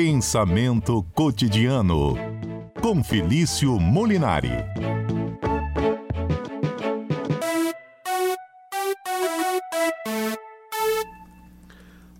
Pensamento cotidiano com Felício Molinari.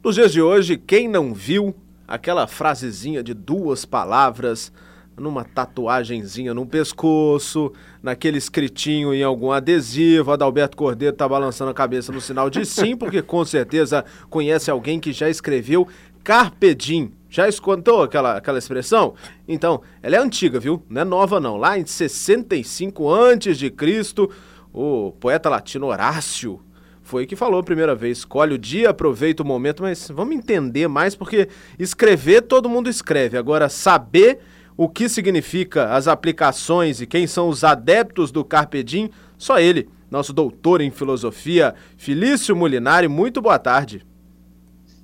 Nos dias de hoje, quem não viu aquela frasezinha de duas palavras numa tatuagenzinha no pescoço, naquele escritinho em algum adesivo. Adalberto Cordeiro tá balançando a cabeça no sinal de sim, porque com certeza conhece alguém que já escreveu Carpedim. Já escutou aquela, aquela expressão? Então, ela é antiga, viu? Não é nova não. Lá em 65 antes de Cristo, o poeta latino Horácio foi que falou a primeira vez. Escolhe o dia, aproveita o momento, mas vamos entender mais porque escrever todo mundo escreve. Agora saber o que significa as aplicações e quem são os adeptos do Carpe Diem, só ele, nosso doutor em filosofia, Felício Molinari. Muito boa tarde.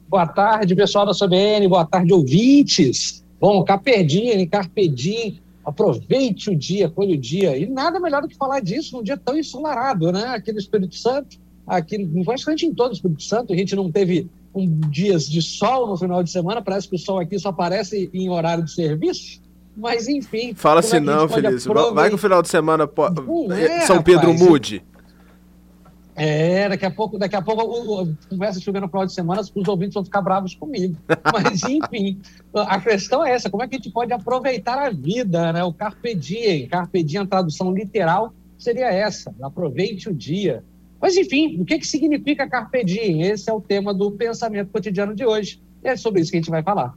Boa tarde, pessoal da CBN, boa tarde, ouvintes. Bom, Carpe Diem, Carpe Diem, aproveite o dia, colhe o dia. E nada melhor do que falar disso num dia tão ensolarado, né? Aqui no Espírito Santo, aqui, praticamente em todo o Espírito Santo, a gente não teve um dias de sol no final de semana, parece que o sol aqui só aparece em horário de serviço. Mas enfim. Fala assim, não, Felício. Vai que o final de semana é, São Pedro rapaz, mude. É, daqui a pouco, daqui a pouco o, começa a chover no final de semana, os ouvintes vão ficar bravos comigo. Mas, enfim, a questão é essa: como é que a gente pode aproveitar a vida, né? O Carpe Diem. Carpe Diem, a tradução literal seria essa: aproveite o dia. Mas, enfim, o que, que significa Carpe Diem? Esse é o tema do pensamento cotidiano de hoje. E é sobre isso que a gente vai falar.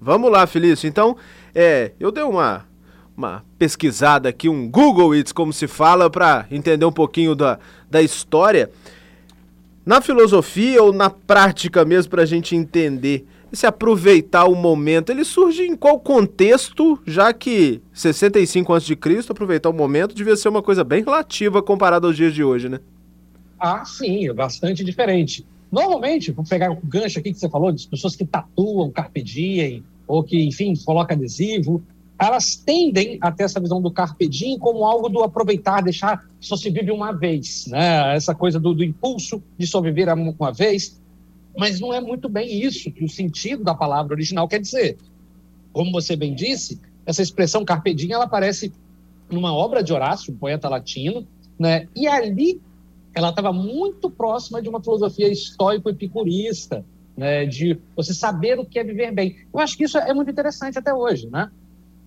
Vamos lá, Felício. Então, é, eu dei uma, uma pesquisada aqui, um Google It's, como se fala, para entender um pouquinho da, da história. Na filosofia ou na prática mesmo, para a gente entender esse aproveitar o momento, ele surge em qual contexto, já que 65 a.C., aproveitar o momento devia ser uma coisa bem relativa comparada aos dias de hoje, né? Ah, sim, é bastante diferente. Normalmente, vou pegar o gancho aqui que você falou, das pessoas que tatuam carpe diem, ou que, enfim, coloca adesivo, elas tendem a ter essa visão do carpe diem como algo do aproveitar, deixar só se vive uma vez, né? Essa coisa do, do impulso de só viver uma vez. Mas não é muito bem isso que o sentido da palavra original quer dizer. Como você bem disse, essa expressão carpe diem, ela aparece numa obra de Horácio, um poeta latino, né? E ali ela estava muito próxima de uma filosofia estoico-epicurista, né, de você saber o que é viver bem. Eu acho que isso é muito interessante até hoje, né?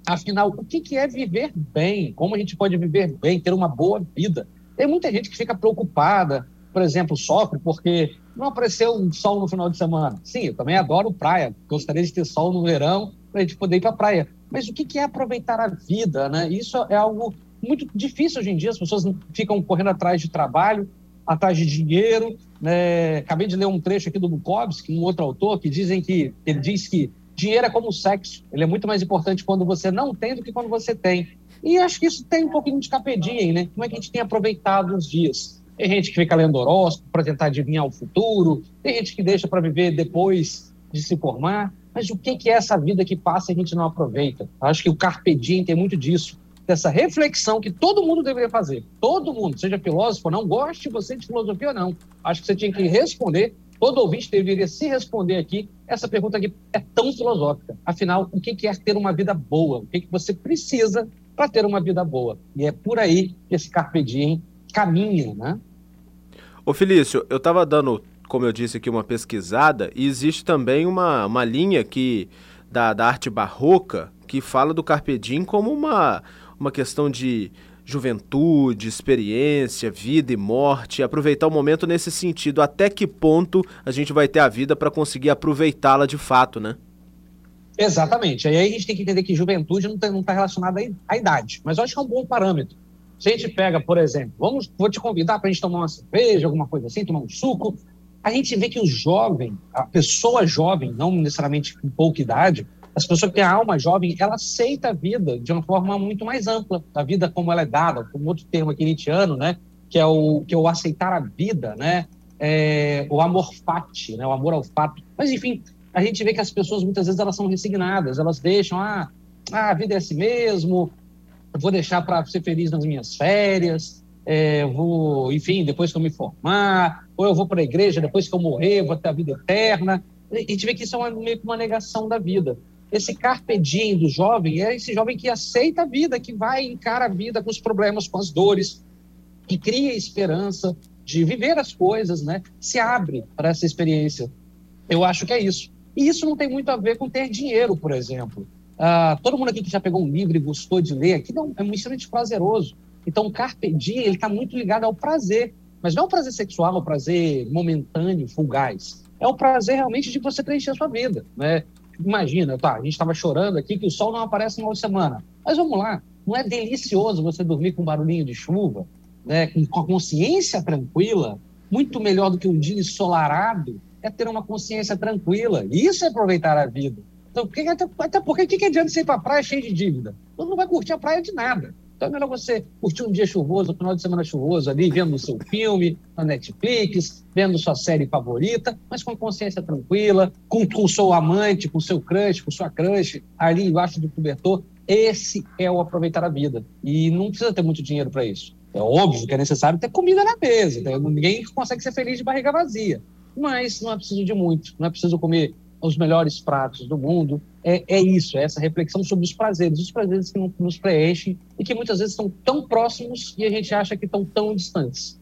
Afinal, o que é viver bem? Como a gente pode viver bem, ter uma boa vida? Tem muita gente que fica preocupada, por exemplo, sofre porque não apareceu um sol no final de semana. Sim, eu também adoro praia, gostaria de ter sol no verão para a gente poder ir para a praia. Mas o que é aproveitar a vida, né? Isso é algo muito difícil hoje em dia, as pessoas ficam correndo atrás de trabalho, atrás de dinheiro. Né? Acabei de ler um trecho aqui do Bukowski, um outro autor, que dizem que ele diz que dinheiro é como sexo, ele é muito mais importante quando você não tem do que quando você tem. E acho que isso tem um pouquinho de capedinha, né? Como é que a gente tem aproveitado os dias? Tem gente que fica lendo horóscopo para tentar adivinhar o futuro, tem gente que deixa para viver depois de se formar. Mas o que é essa vida que passa e a gente não aproveita? Acho que o Carpe Diem tem muito disso dessa reflexão que todo mundo deveria fazer. Todo mundo, seja filósofo ou não, goste você de filosofia ou não. Acho que você tinha que responder, todo ouvinte deveria se responder aqui essa pergunta que é tão filosófica. Afinal, o que é ter uma vida boa? O que você precisa para ter uma vida boa? E é por aí que esse Carpe Diem caminha, né? Ô Felício, eu estava dando, como eu disse aqui, uma pesquisada e existe também uma, uma linha que da, da arte barroca que fala do Carpe Diem como uma uma questão de juventude, experiência, vida e morte, aproveitar o momento nesse sentido. Até que ponto a gente vai ter a vida para conseguir aproveitá-la de fato, né? Exatamente. Aí a gente tem que entender que juventude não está tá relacionada à idade, mas eu acho que é um bom parâmetro. Se a gente pega, por exemplo, vamos, vou te convidar para a gente tomar uma cerveja, alguma coisa assim, tomar um suco. A gente vê que o jovem, a pessoa jovem, não necessariamente com pouca idade, as pessoas que têm a alma jovem, ela aceita a vida de uma forma muito mais ampla, a vida como ela é dada, com outro termo aqui nietzscheano, né, que é o que é o aceitar a vida, né, é, o amor fati, né, o amor ao fato. Mas enfim, a gente vê que as pessoas muitas vezes elas são resignadas, elas deixam, ah, ah a vida é assim mesmo, vou deixar para ser feliz nas minhas férias, é, vou, enfim, depois que eu me formar, ou eu vou para a igreja, depois que eu morrer, vou ter a vida eterna. a gente vê que isso é uma, meio que uma negação da vida. Esse carpe diem do jovem é esse jovem que aceita a vida, que vai encara a vida com os problemas, com as dores, que cria esperança de viver as coisas, né? Se abre para essa experiência. Eu acho que é isso. E isso não tem muito a ver com ter dinheiro, por exemplo. Uh, todo mundo aqui que já pegou um livro e gostou de ler, aqui é um extremamente prazeroso. Então, o carpe diem, ele está muito ligado ao prazer. Mas não o prazer sexual, o prazer momentâneo, fugaz. É o prazer realmente de você preencher a sua vida, né? Imagina, tá, a gente estava chorando aqui que o sol não aparece uma semana. Mas vamos lá, não é delicioso você dormir com um barulhinho de chuva, né, com a consciência tranquila? Muito melhor do que um dia ensolarado é ter uma consciência tranquila. Isso é aproveitar a vida. Então, até, até porque o que, que adianta você ir para a praia cheio de dívida? Você não vai curtir a praia de nada. Então é melhor você curtir um dia chuvoso, um final de semana chuvoso ali, vendo o seu filme na Netflix, vendo sua série favorita, mas com consciência tranquila, com o seu amante, com o seu crush, com sua crush, ali embaixo do cobertor. Esse é o aproveitar a vida. E não precisa ter muito dinheiro para isso. É óbvio que é necessário ter comida na mesa. Ninguém consegue ser feliz de barriga vazia. Mas não é preciso de muito. Não é preciso comer os melhores pratos do mundo. É, é isso, é essa reflexão sobre os prazeres, os prazeres que nos preenchem e que muitas vezes estão tão próximos e a gente acha que estão tão distantes.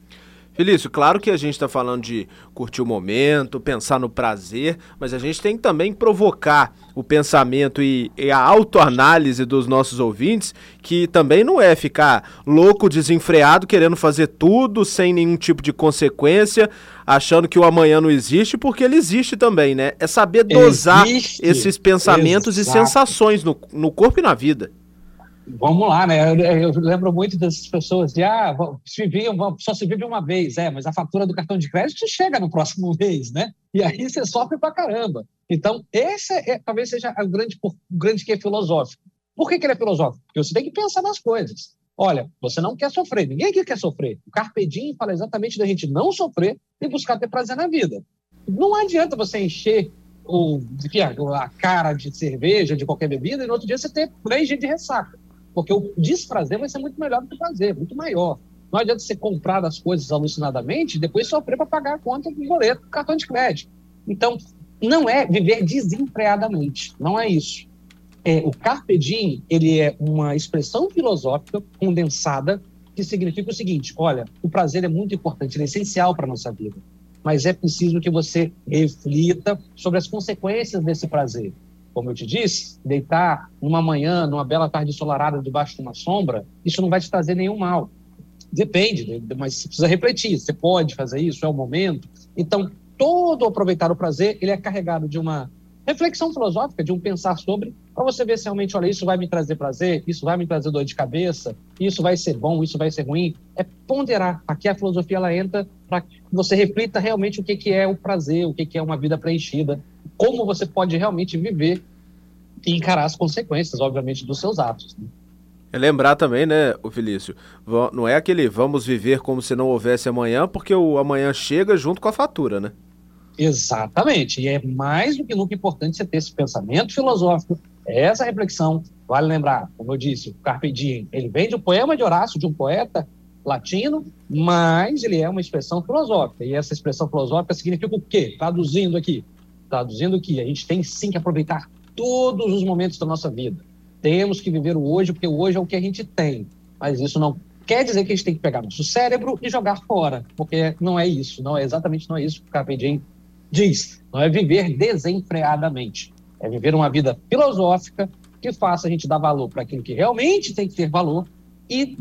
Felício, claro que a gente está falando de curtir o momento, pensar no prazer, mas a gente tem que também provocar o pensamento e, e a autoanálise dos nossos ouvintes, que também não é ficar louco, desenfreado, querendo fazer tudo sem nenhum tipo de consequência, achando que o amanhã não existe, porque ele existe também, né? É saber dosar existe. esses pensamentos Exato. e sensações no, no corpo e na vida vamos lá, né? Eu, eu, lembro muito dessas pessoas de ah, se vive, só se vive uma vez, é, mas a fatura do cartão de crédito chega no próximo mês, né? E aí você sofre pra caramba. Então, esse é, talvez seja o grande, o grande que é filosófico. Por que, que ele é filosófico? Porque você tem que pensar nas coisas. Olha, você não quer sofrer, ninguém aqui quer sofrer. O Carpe Diem fala exatamente da gente não sofrer e buscar ter prazer na vida. Não adianta você encher o, a cara de cerveja, de qualquer bebida, e no outro dia você ter três dias de ressaca. Porque o desprazer vai ser muito melhor do que o prazer, muito maior. Não adianta você comprar as coisas alucinadamente e depois sofrer para pagar a conta do boleto do cartão de crédito. Então, não é viver desempregadamente, não é isso. É, o Carpe Diem, ele é uma expressão filosófica condensada que significa o seguinte, olha, o prazer é muito importante, ele é essencial para a nossa vida, mas é preciso que você reflita sobre as consequências desse prazer como eu te disse, deitar numa manhã, numa bela tarde ensolarada debaixo de uma sombra, isso não vai te trazer nenhum mal. Depende, mas você precisa refletir. Você pode fazer isso, é o momento. Então, todo aproveitar o prazer, ele é carregado de uma reflexão filosófica, de um pensar sobre, para você ver se realmente, olha, isso vai me trazer prazer, isso vai me trazer dor de cabeça, isso vai ser bom, isso vai ser ruim. É ponderar. Aqui a filosofia ela entra para que você reflita realmente o que, que é o prazer, o que, que é uma vida preenchida, como você pode realmente viver e encarar as consequências, obviamente, dos seus atos. Né? É lembrar também, né, o Felício, não é aquele vamos viver como se não houvesse amanhã, porque o amanhã chega junto com a fatura, né? Exatamente. E é mais do que nunca importante você ter esse pensamento filosófico, essa reflexão. Vale lembrar, como eu disse, o Carpe Diem, ele vem de um poema de Horácio, de um poeta latino, mas ele é uma expressão filosófica. E essa expressão filosófica significa o quê? Traduzindo aqui, traduzindo que a gente tem sim que aproveitar todos os momentos da nossa vida. Temos que viver o hoje, porque o hoje é o que a gente tem. Mas isso não quer dizer que a gente tem que pegar nosso cérebro e jogar fora, porque não é isso, não é exatamente não é isso que o Carpe Diem diz. Não é viver desenfreadamente. É viver uma vida filosófica que faça a gente dar valor para aquilo que realmente tem que ter valor e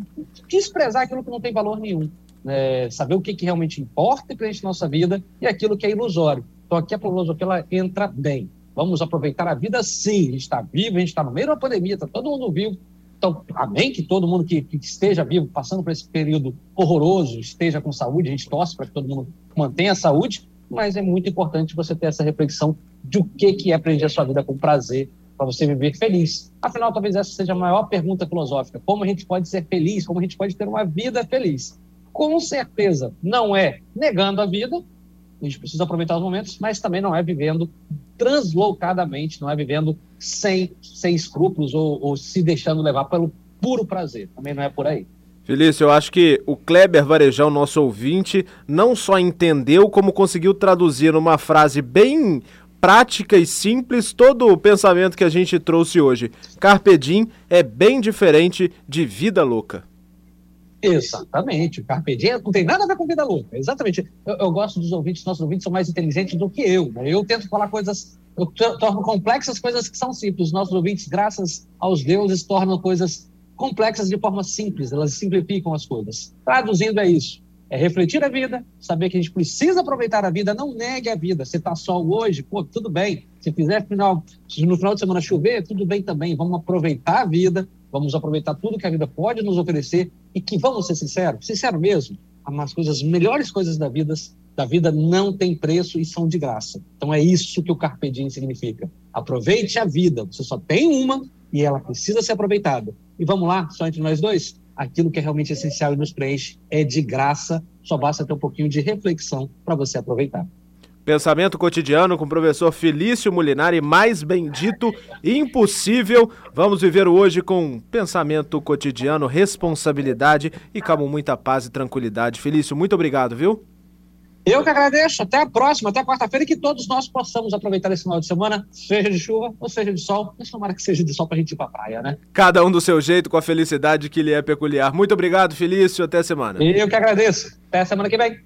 desprezar aquilo que não tem valor nenhum. É, saber o que, que realmente importa e preenche nossa vida e aquilo que é ilusório. Então aqui a filosofia ela entra bem. Vamos aproveitar a vida sim. A gente está vivo, a gente está no meio da pandemia, está todo mundo vivo. Então, amém que todo mundo que, que, esteja vivo, passando por esse período horroroso, esteja com saúde, a gente torce para que todo mundo mantenha a saúde, mas é muito importante você ter essa reflexão de o que, que é preencher a sua vida com prazer, para você viver feliz. Afinal, talvez essa seja a maior pergunta filosófica: como a gente pode ser feliz, como a gente pode ter uma vida feliz? Com certeza, não é negando a vida, a gente precisa aproveitar os momentos, mas também não é vivendo translocadamente, não é vivendo sem, sem escrúpulos ou, ou se deixando levar pelo puro prazer. Também não é por aí. Felício, eu acho que o Kleber Varejão, nosso ouvinte, não só entendeu, como conseguiu traduzir numa frase bem prática e simples todo o pensamento que a gente trouxe hoje. Carpe Diem é bem diferente de vida louca. Exatamente. O Carpe Diem não tem nada a ver com vida louca. Exatamente. Eu, eu gosto dos ouvintes, nossos ouvintes são mais inteligentes do que eu. Né? Eu tento falar coisas, eu torno complexas coisas que são simples. Nossos ouvintes, graças aos deuses, tornam coisas complexas de forma simples. Elas simplificam as coisas. Traduzindo é isso. É refletir a vida, saber que a gente precisa aproveitar a vida, não negue a vida. Você está sol hoje, pô, tudo bem. Se fizer final, se no final de semana chover, tudo bem também. Vamos aproveitar a vida, vamos aproveitar tudo que a vida pode nos oferecer e que, vamos ser sinceros, sincero mesmo, as coisas, as melhores coisas da vida, da vida não tem preço e são de graça. Então é isso que o Carpe Diem significa. Aproveite a vida, você só tem uma e ela precisa ser aproveitada. E vamos lá, só entre nós dois? Aquilo que é realmente essencial e nos preenche é de graça, só basta ter um pouquinho de reflexão para você aproveitar. Pensamento cotidiano com o professor Felício Molinari, mais bendito impossível. Vamos viver hoje com pensamento cotidiano, responsabilidade e com muita paz e tranquilidade. Felício, muito obrigado, viu? Eu que agradeço. Até a próxima, até quarta-feira, e que todos nós possamos aproveitar esse final de semana, seja de chuva ou seja de sol. Mas tomara que seja de sol para a gente ir para a praia, né? Cada um do seu jeito, com a felicidade que lhe é peculiar. Muito obrigado, Felício. Até semana. Eu que agradeço. Até semana que vem.